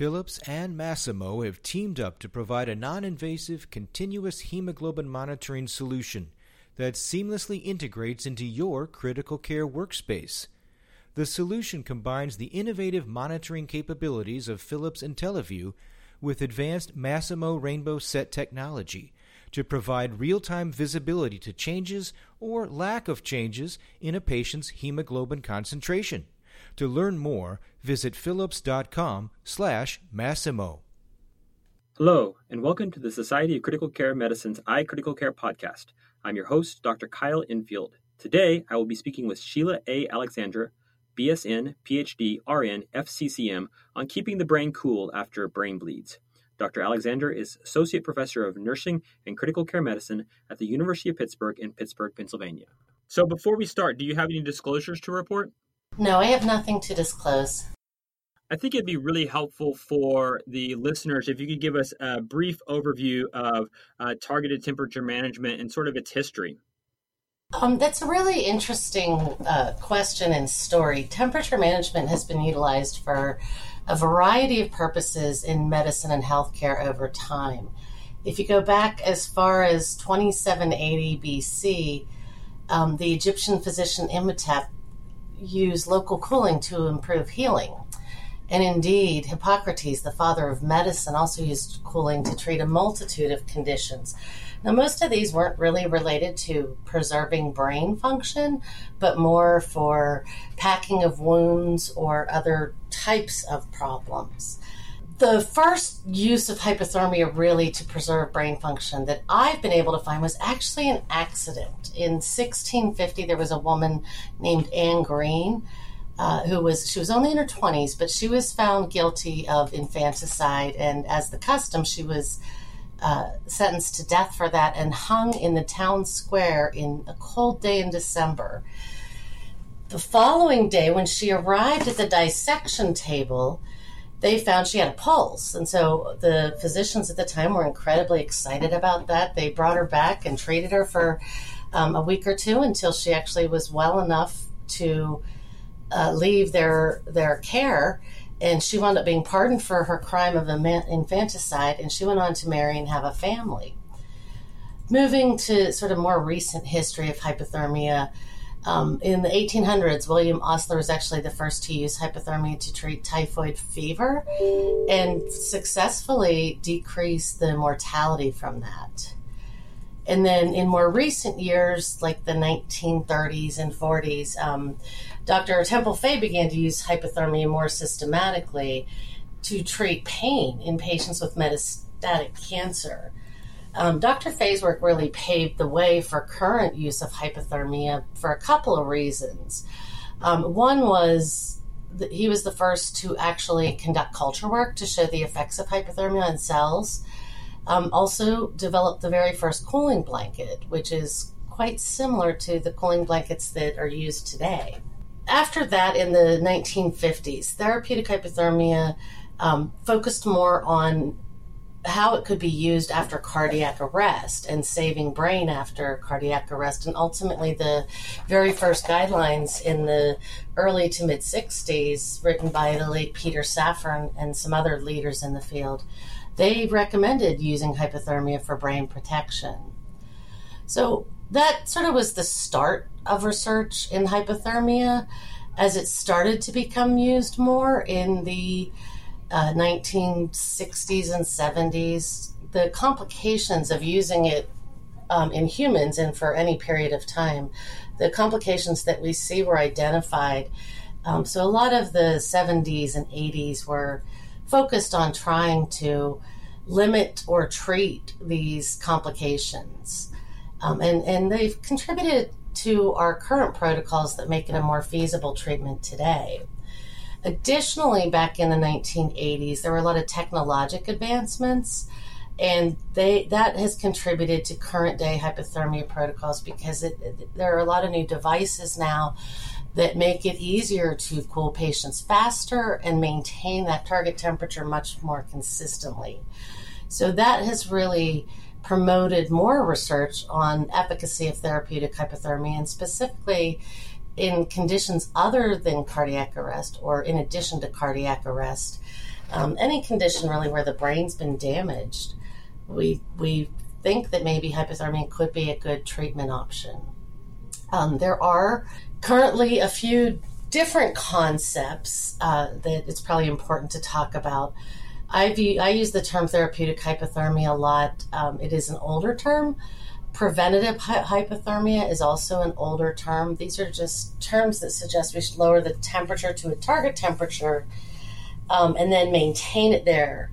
Philips and Masimo have teamed up to provide a non invasive, continuous hemoglobin monitoring solution that seamlessly integrates into your critical care workspace. The solution combines the innovative monitoring capabilities of Philips IntelliVue with advanced Masimo Rainbow SET technology to provide real time visibility to changes or lack of changes in a patient's hemoglobin concentration. To learn more, visit Masimo. Hello, and welcome to the Society of Critical Care Medicine's iCritical Care podcast. I'm your host, Dr. Kyle Enfield. Today, I will be speaking with Sheila A. Alexander, BSN, PhD, RN, FCCM, on keeping the brain cool after brain bleeds. Dr. Alexander is Associate Professor of Nursing and Critical Care Medicine at the University of Pittsburgh in Pittsburgh, Pennsylvania. So, before we start, do you have any disclosures to report? No, I have nothing to disclose. I think it'd be really helpful for the listeners if you could give us a brief overview of uh, targeted temperature management and sort of its history. Um, that's a really interesting uh, question and story. Temperature management has been utilized for a variety of purposes in medicine and healthcare over time. If you go back as far as 2780 BC, um, the Egyptian physician Imhotep use local cooling to improve healing. And indeed, Hippocrates, the father of medicine, also used cooling to treat a multitude of conditions. Now, most of these weren't really related to preserving brain function, but more for packing of wounds or other types of problems the first use of hypothermia really to preserve brain function that I've been able to find was actually an accident. In 1650, there was a woman named Anne Green. Uh, who was she was only in her 20s but she was found guilty of infanticide and as the custom she was uh, sentenced to death for that and hung in the town square in a cold day in december the following day when she arrived at the dissection table they found she had a pulse. And so the physicians at the time were incredibly excited about that. They brought her back and treated her for um, a week or two until she actually was well enough to uh, leave their their care. And she wound up being pardoned for her crime of infanticide, and she went on to marry and have a family. Moving to sort of more recent history of hypothermia, um, in the 1800s, William Osler was actually the first to use hypothermia to treat typhoid fever and successfully decrease the mortality from that. And then in more recent years, like the 1930s and 40s, um, Dr. Temple Fay began to use hypothermia more systematically to treat pain in patients with metastatic cancer. Um, Dr. Fay's work really paved the way for current use of hypothermia for a couple of reasons. Um, one was he was the first to actually conduct culture work to show the effects of hypothermia on cells. Um, also, developed the very first cooling blanket, which is quite similar to the cooling blankets that are used today. After that, in the 1950s, therapeutic hypothermia um, focused more on how it could be used after cardiac arrest and saving brain after cardiac arrest. And ultimately, the very first guidelines in the early to mid 60s, written by the late Peter Safran and some other leaders in the field, they recommended using hypothermia for brain protection. So that sort of was the start of research in hypothermia as it started to become used more in the uh, 1960s and 70s, the complications of using it um, in humans and for any period of time, the complications that we see were identified. Um, so a lot of the 70s and 80s were focused on trying to limit or treat these complications. Um, and, and they've contributed to our current protocols that make it a more feasible treatment today. Additionally, back in the 1980s, there were a lot of technologic advancements, and they that has contributed to current day hypothermia protocols because it, there are a lot of new devices now that make it easier to cool patients faster and maintain that target temperature much more consistently. So that has really promoted more research on efficacy of therapeutic hypothermia and specifically in conditions other than cardiac arrest or in addition to cardiac arrest. um, any condition really where the brain's been damaged, we we think that maybe hypothermia could be a good treatment option. Um, there are currently a few different concepts uh, that it's probably important to talk about. I, I use the term therapeutic hypothermia a lot. Um, it is an older term. Preventative hypothermia is also an older term. These are just terms that suggest we should lower the temperature to a target temperature um, and then maintain it there.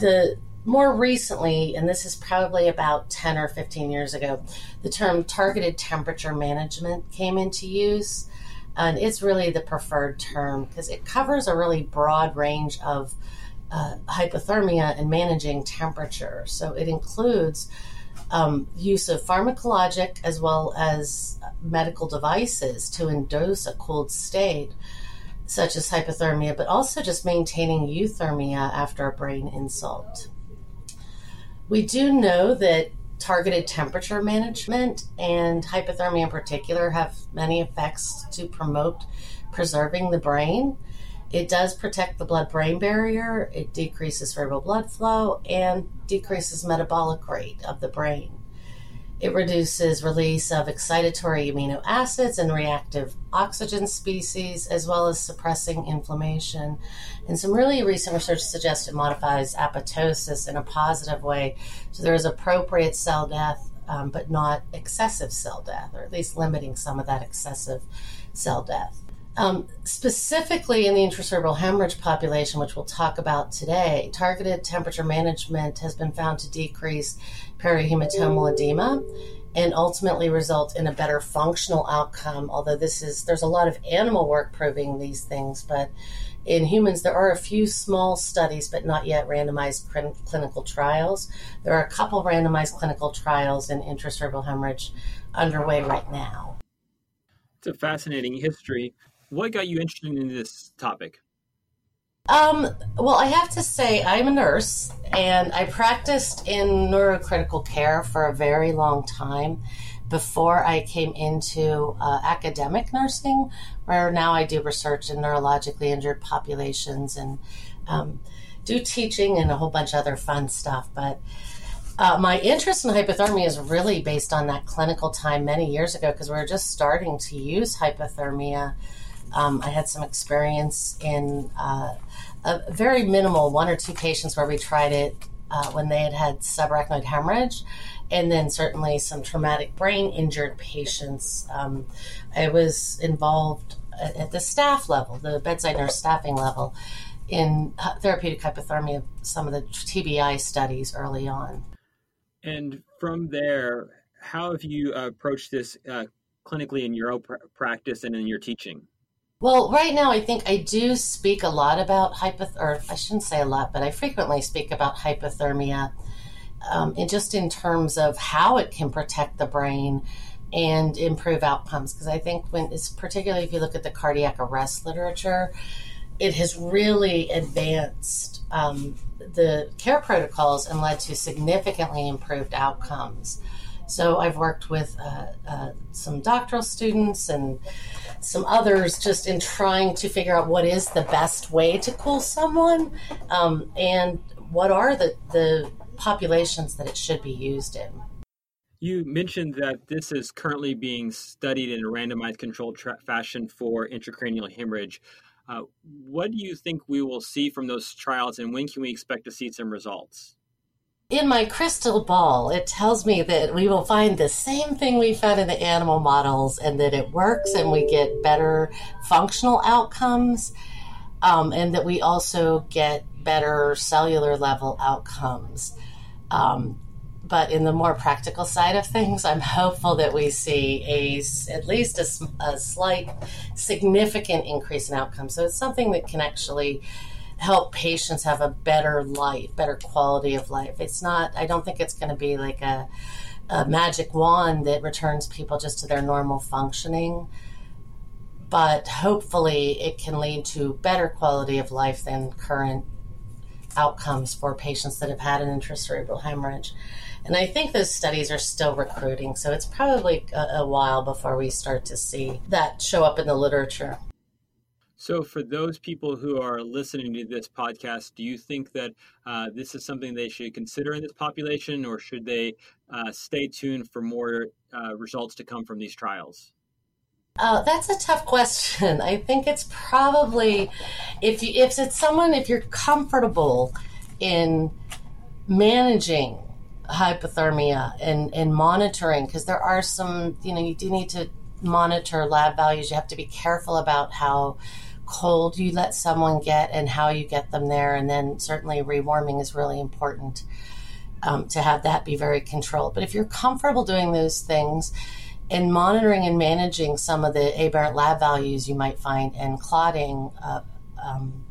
The more recently, and this is probably about 10 or 15 years ago, the term targeted temperature management came into use. And it's really the preferred term because it covers a really broad range of uh, hypothermia and managing temperature. So it includes um, use of pharmacologic as well as medical devices to induce a cold state, such as hypothermia, but also just maintaining euthermia after a brain insult. We do know that targeted temperature management and hypothermia in particular have many effects to promote preserving the brain. It does protect the blood brain barrier, it decreases cerebral blood flow, and decreases metabolic rate of the brain. It reduces release of excitatory amino acids and reactive oxygen species, as well as suppressing inflammation. And some really recent research suggests it modifies apoptosis in a positive way. So there is appropriate cell death, um, but not excessive cell death, or at least limiting some of that excessive cell death. Um, specifically in the intracerebral hemorrhage population, which we'll talk about today, targeted temperature management has been found to decrease perihematomal edema and ultimately result in a better functional outcome. Although this is there's a lot of animal work proving these things, but in humans there are a few small studies, but not yet randomized clinical trials. There are a couple randomized clinical trials in intracerebral hemorrhage underway right now. It's a fascinating history what got you interested in this topic? Um, well, I have to say, I'm a nurse and I practiced in neurocritical care for a very long time before I came into uh, academic nursing, where now I do research in neurologically injured populations and um, do teaching and a whole bunch of other fun stuff. But uh, my interest in hypothermia is really based on that clinical time many years ago because we were just starting to use hypothermia um, I had some experience in uh, a very minimal one or two patients where we tried it uh, when they had had subarachnoid hemorrhage, and then certainly some traumatic brain injured patients. Um, I was involved at, the staff level, the bedside nurse staffing level, in therapeutic hypothermia, some of the TBI studies early on. And from there, how have you approached this uh, clinically in your own pr- practice and in your teaching? Well, right now, I think I do speak a lot about hypoth, or I shouldn't say a lot, but I frequently speak about hypothermia, um, and just in terms of how it can protect the brain and improve outcomes. Because I think when it's particularly if you look at the cardiac arrest literature, it has really advanced um, the care protocols and led to significantly improved outcomes. So I've worked with uh, uh, some doctoral students and some others just in trying to figure out what is the best way to cool someone um, and what are the, the populations that it should be used in. You mentioned that this is currently being studied in a randomized controlled tra- fashion for intracranial hemorrhage. Uh, what do you think we will see from those trials, and when can we expect to see some results? In my crystal ball, it tells me that we will find the same thing we found in the animal models and that it works and we get better functional outcomes um, and that we also get better cellular level outcomes. Um, but in the more practical side of things, I'm hopeful that we see a at least a, a slight, significant increase in outcomes. So it's something that can actually help patients have a better life, better quality of life. It's not, I don't think it's going to be like a, a magic wand that returns people just to their normal functioning. But hopefully, it can lead to better quality of life than current outcomes for patients that have had an intracerebral hemorrhage. And I think those studies are still recruiting, so it's probably a, a while before we start to see that show up in the literature. So, for those people who are listening to this podcast, do you think that uh, this is something they should consider in this population, or should they uh, stay tuned for more uh, results to come from these trials? Uh, that's a tough question. I think it's probably if you, if it's someone if you're comfortable in managing hypothermia and, and monitoring because there are some you know you do need to monitor lab values. You have to be careful about how cold you let someone get and how you get them there. And then certainly rewarming is really important um, to have that be very controlled. But if you're comfortable doing those things and monitoring and managing some of the aberrant lab values you might find and clotting uh, um,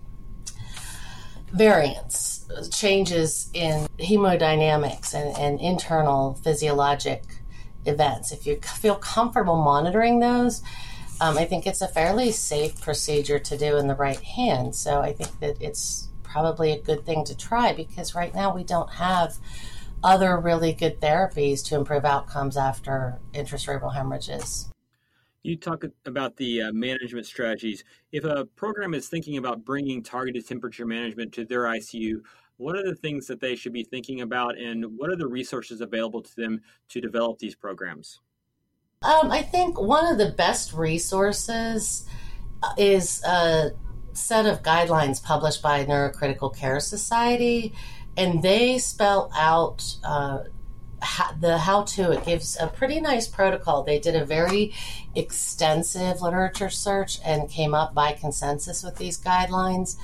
variants, changes in hemodynamics and, and internal physiologic events, if you feel comfortable monitoring those, um, I think it's a fairly safe procedure to do in the right hand. So I think that it's probably a good thing to try because right now we don't have other really good therapies to improve outcomes after intracerebral hemorrhages. You talk about the uh, management strategies. If a program is thinking about bringing targeted temperature management to their ICU, what are the things that they should be thinking about and what are the resources available to them to develop these programs? Um, I think one of the best resources uh, is a set of guidelines published by Neurocritical Care Society, and they spell out uh, the how to. It gives a pretty nice protocol. They did a very extensive literature search and came up by consensus with these guidelines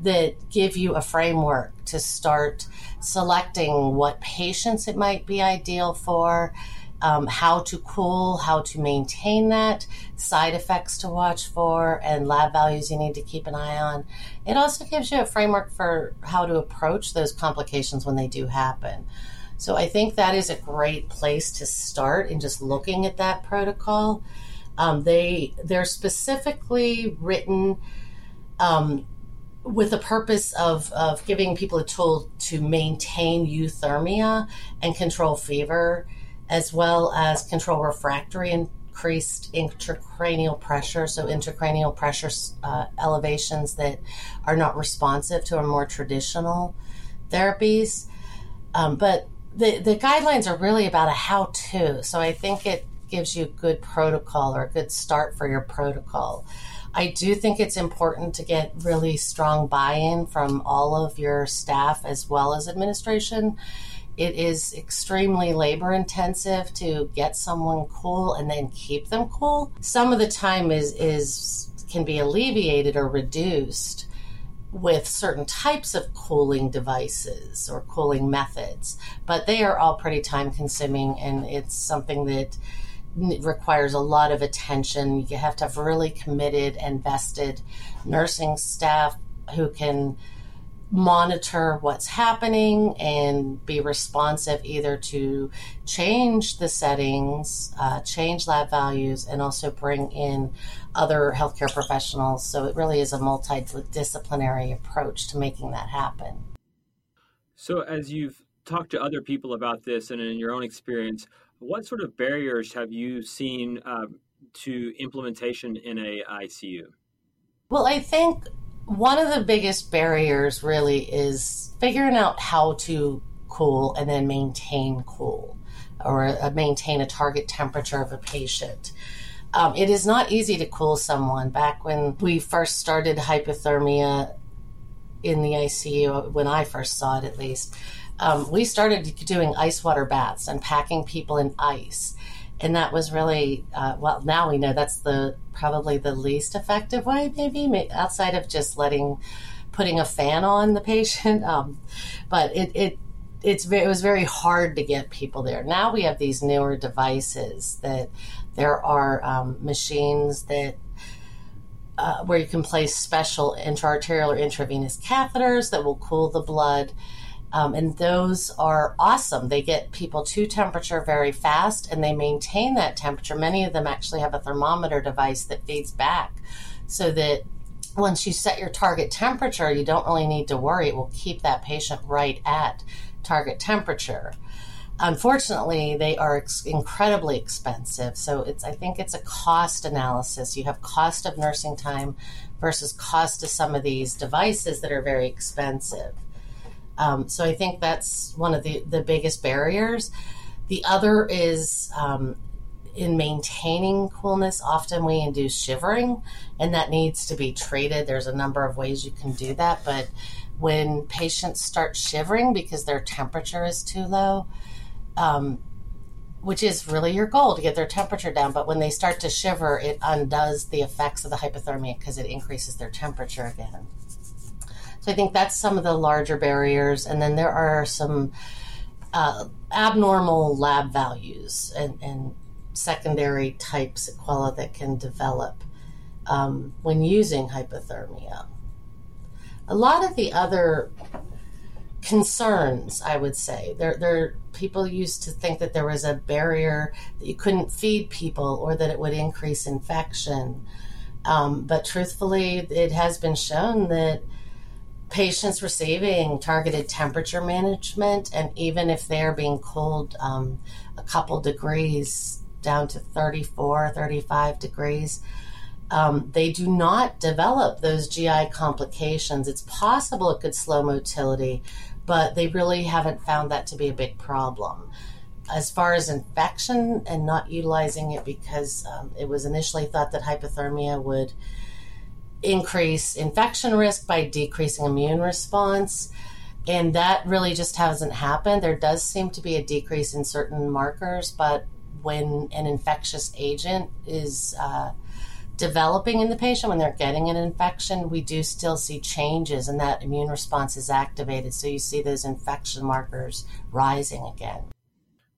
that give you a framework to start selecting what patients it might be ideal for um, how to cool, how to maintain that, side effects to watch for, and lab values you need to keep an eye on. It also gives you a framework for how to approach those complications when they do happen. So I think that is a great place to start in just looking at that protocol. Um, they they're specifically written um, with the purpose of, of giving people a tool to maintain euthermia and control fever as well as control refractory increased intracranial pressure, so intracranial pressure uh, elevations that are not responsive to our more traditional therapies. Um, but the, the guidelines are really about a how to. So I think it gives you a good protocol or a good start for your protocol. I do think it's important to get really strong buy in from all of your staff as well as administration it is extremely labor intensive to get someone cool and then keep them cool. Some of the time is is can be alleviated or reduced with certain types of cooling devices or cooling methods, but they are all pretty time consuming and it's something that requires a lot of attention. You have to have really committed and vested nursing staff who can monitor what's happening and be responsive either to change the settings, uh, change lab values, and also bring in other healthcare professionals. So it really is a multidisciplinary approach to making that happen. So, as you've talked to other people about this and in your own experience, what sort of barriers have you seen uh, to implementation in a ICU? Well, I think one of the biggest barriers really is figuring out how to cool and then maintain cool or uh, maintain a target temperature of a patient. Um, it is not easy to cool someone. Back when we first started hypothermia in the ICU, when I first saw it at least, um, we started doing ice water baths and packing people in ice. And that was really uh, well now we know that's the probably the least effective way maybe outside of just letting putting a fan on the patient. Um, but it, it it's it was very hard to get people there. Now we have these newer devices that there are um, machines that uh, where you can place special intraarterial or intravenous catheters that will cool the blood um, and those are awesome. They get people to temperature very fast and they maintain that temperature. Many of them actually have a thermometer device that feeds back so that once you set your target temperature, you don't really need to worry. It will keep that patient right at target temperature. unfortunately they are ex- incredibly expensive so it's i think it's a cost analysis you have cost of nursing time versus cost of some of these devices that are very expensive um, so i think that's one of the, the biggest barriers the other is um, in maintaining coolness often we induce shivering and that needs to be treated there's a number of ways you can do that but when patients start shivering because their temperature is too low um, which is really your goal to get their temperature down. But when they start to shiver, it undoes the effects of the hypothermia because it increases their temperature again. So I think that's some of the larger barriers. And then there are some uh, abnormal lab values and, and, secondary type sequela that can develop um, when using hypothermia. A lot of the other concerns, I would say. There, there, people used to think that there was a barrier that you couldn't feed people or that it would increase infection. Um, but truthfully, it has been shown that patients receiving targeted temperature management, and even if they're being cooled um, a couple degrees down to 34, 35 degrees, um, they do not develop those GI complications. It's possible it could slow motility, but they really haven't found that to be a big problem. As far as infection and not utilizing it because um, it was initially thought that hypothermia would increase infection risk by decreasing immune response. And that really just hasn't happened. There does seem to be a decrease in certain markers, but when an infectious agent is uh, developing in the patient, when they're getting an infection, we do still see changes and that immune response is activated. So you see those infection markers rising again.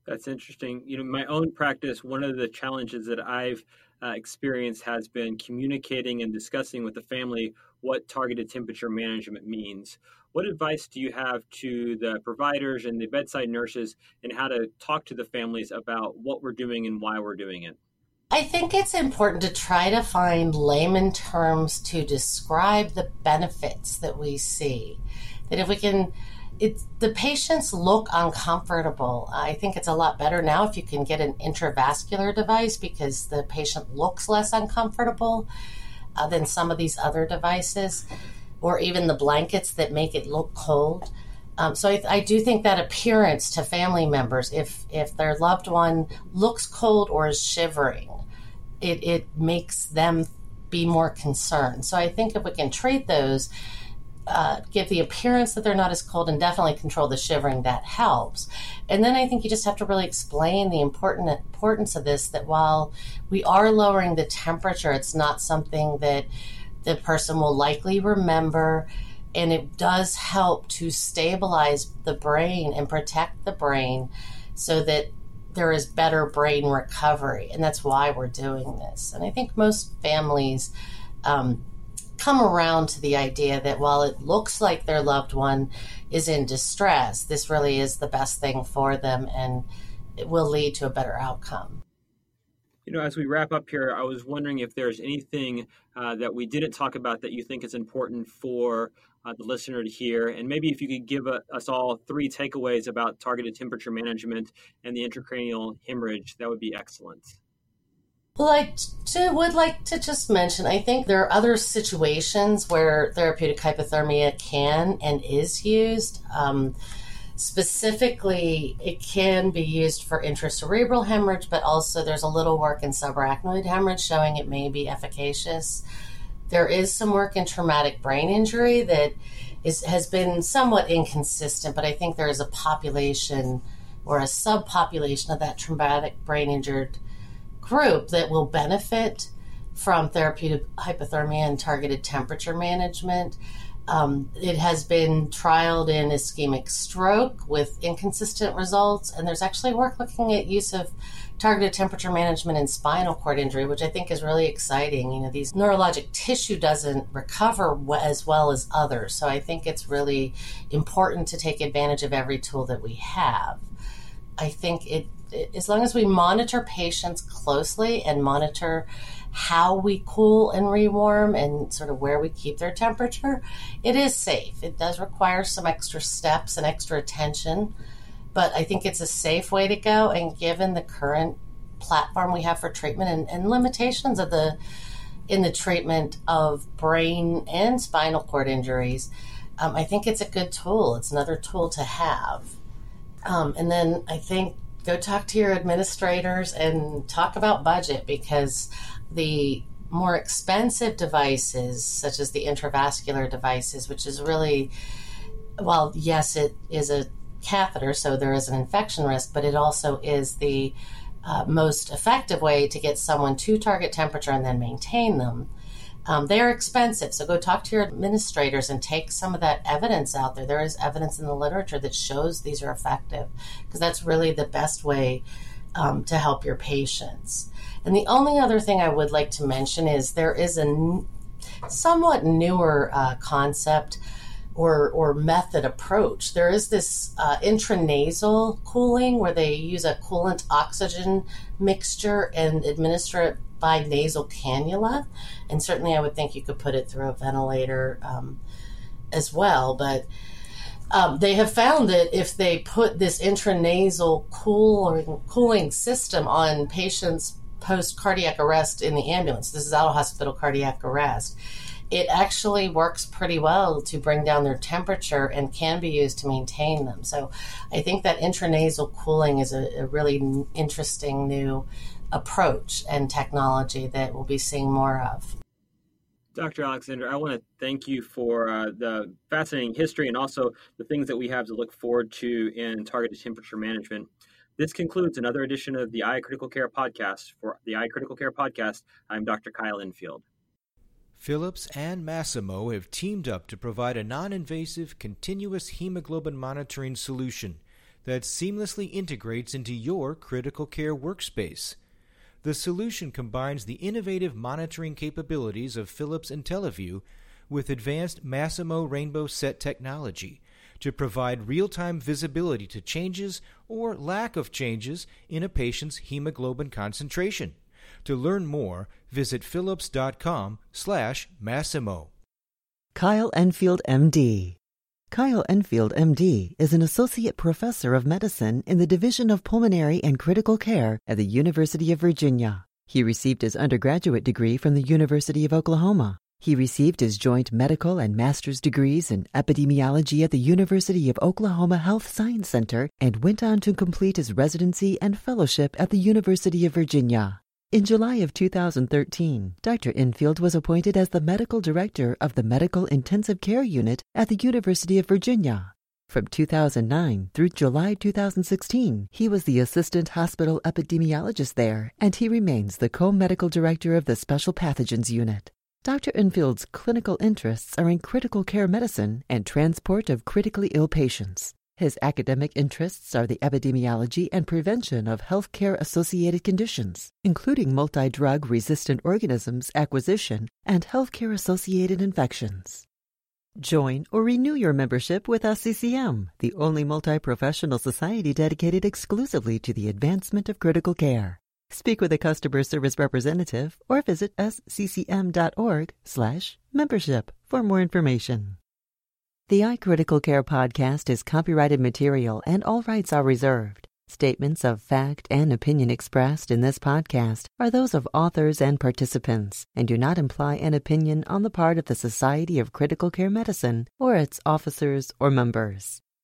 That's interesting. You know, my own practice, one of the challenges that I've uh, experienced has been communicating and discussing with the family what targeted temperature management means. What advice do you have to the providers and the bedside nurses and how to talk to the families about what we're doing and why we're doing it? I think it's important to try to find layman terms to describe the benefits that we see. That if we can, the patients look uncomfortable. I think it's a lot better now if you can get an intravascular device because the patient looks less uncomfortable uh, than some of these other devices, or even the blankets that make it look cold. Um, so I, I, do think that appearance to family members, if if their loved one looks cold or is shivering, it, it makes them be more concerned. So I think if we can treat those, uh, give the appearance that they're not as cold and definitely control the shivering, that helps. And then I think you just have to really explain the important importance of this that while we are lowering the temperature, it's not something that the person will likely remember. And it does help to stabilize the brain and protect the brain so that there is better brain recovery, and that's why we're doing this. And I think most families um, come around to the idea that while it looks like their loved one is in distress, this really is the best thing for them, and it will lead to a better outcome. You know, as we wrap up here, I was wondering if there's anything uh, that we didn't talk about that you think is important for uh, the listener to hear, and maybe if you could give a, us all three takeaways about targeted temperature management and the intracranial hemorrhage, that would be excellent. Well, I would like to just mention I think there are other situations where therapeutic hypothermia can and is used. Um, Specifically, it can be used for intracerebral hemorrhage, but also there's a little work in subarachnoid hemorrhage showing it may be efficacious. There is some work in traumatic brain injury that is, has been somewhat inconsistent, but I think there is a population or a subpopulation of that traumatic brain injured group that will benefit from therapeutic hypothermia and targeted temperature management. Um, it has been trialed in ischemic stroke with inconsistent results, and there's actually work looking at use of targeted temperature management in spinal cord injury, which I think is really exciting. You know, these neurologic tissue doesn't recover as well as others, so I think it's really important to take advantage of every tool that we have. I think it, it as long as we monitor patients closely and monitor how we cool and rewarm and sort of where we keep their temperature, it is safe. It does require some extra steps and extra attention. but I think it's a safe way to go. And given the current platform we have for treatment and, and limitations of the in the treatment of brain and spinal cord injuries, um, I think it's a good tool. It's another tool to have. Um, and then I think go talk to your administrators and talk about budget because the more expensive devices, such as the intravascular devices, which is really, well, yes, it is a catheter, so there is an infection risk, but it also is the uh, most effective way to get someone to target temperature and then maintain them. Um, they're expensive, so go talk to your administrators and take some of that evidence out there. There is evidence in the literature that shows these are effective because that's really the best way um, to help your patients. And the only other thing I would like to mention is there is a n- somewhat newer uh, concept or, or method approach. There is this uh, intranasal cooling where they use a coolant oxygen mixture and administer it by nasal cannula. And certainly, I would think you could put it through a ventilator um, as well. But um, they have found that if they put this intranasal cooling, cooling system on patients post cardiac arrest in the ambulance, this is out of hospital cardiac arrest, it actually works pretty well to bring down their temperature and can be used to maintain them. So I think that intranasal cooling is a, a really interesting new approach and technology that we'll be seeing more of. Dr. Alexander, I want to thank you for uh, the fascinating history and also the things that we have to look forward to in targeted temperature management. This concludes another edition of the iCritical Care podcast. For the iCritical Care podcast, I'm Dr. Kyle Enfield. Philips and Masimo have teamed up to provide a non invasive, continuous hemoglobin monitoring solution that seamlessly integrates into your critical care workspace. The solution combines the innovative monitoring capabilities of Philips IntelliVue with advanced Masimo Rainbow Set technology to provide real time visibility to changes or lack of changes in a patient's hemoglobin concentration. To learn more, visit philips.com slash Masimo. Kyle Enfield, MD. Kyle Enfield, MD, is an associate professor of medicine in the Division of Pulmonary and Critical Care at the University of Virginia. He received his undergraduate degree from the University of Oklahoma. He received his joint medical and master's degrees in epidemiology at the University of Oklahoma Health Science Center and went on to complete his residency and fellowship at the University of Virginia. In July of 2013, Dr. Enfield was appointed as the medical director of the Medical Intensive Care Unit at the University of Virginia. From 2009 through July 2016, he was the assistant hospital epidemiologist there, and he remains the co medical director of the Special Pathogens Unit. Dr. Enfield's clinical interests are in critical care medicine and transport of critically ill patients. His academic interests are the epidemiology and prevention of healthcare associated conditions, including multi drug resistant organisms acquisition and healthcare associated infections. Join or renew your membership with SCCM, the only multi professional society dedicated exclusively to the advancement of critical care. Speak with a customer service representative or visit sccm.org/membership for more information. The iCritical Care podcast is copyrighted material and all rights are reserved. Statements of fact and opinion expressed in this podcast are those of authors and participants and do not imply an opinion on the part of the Society of Critical Care Medicine or its officers or members.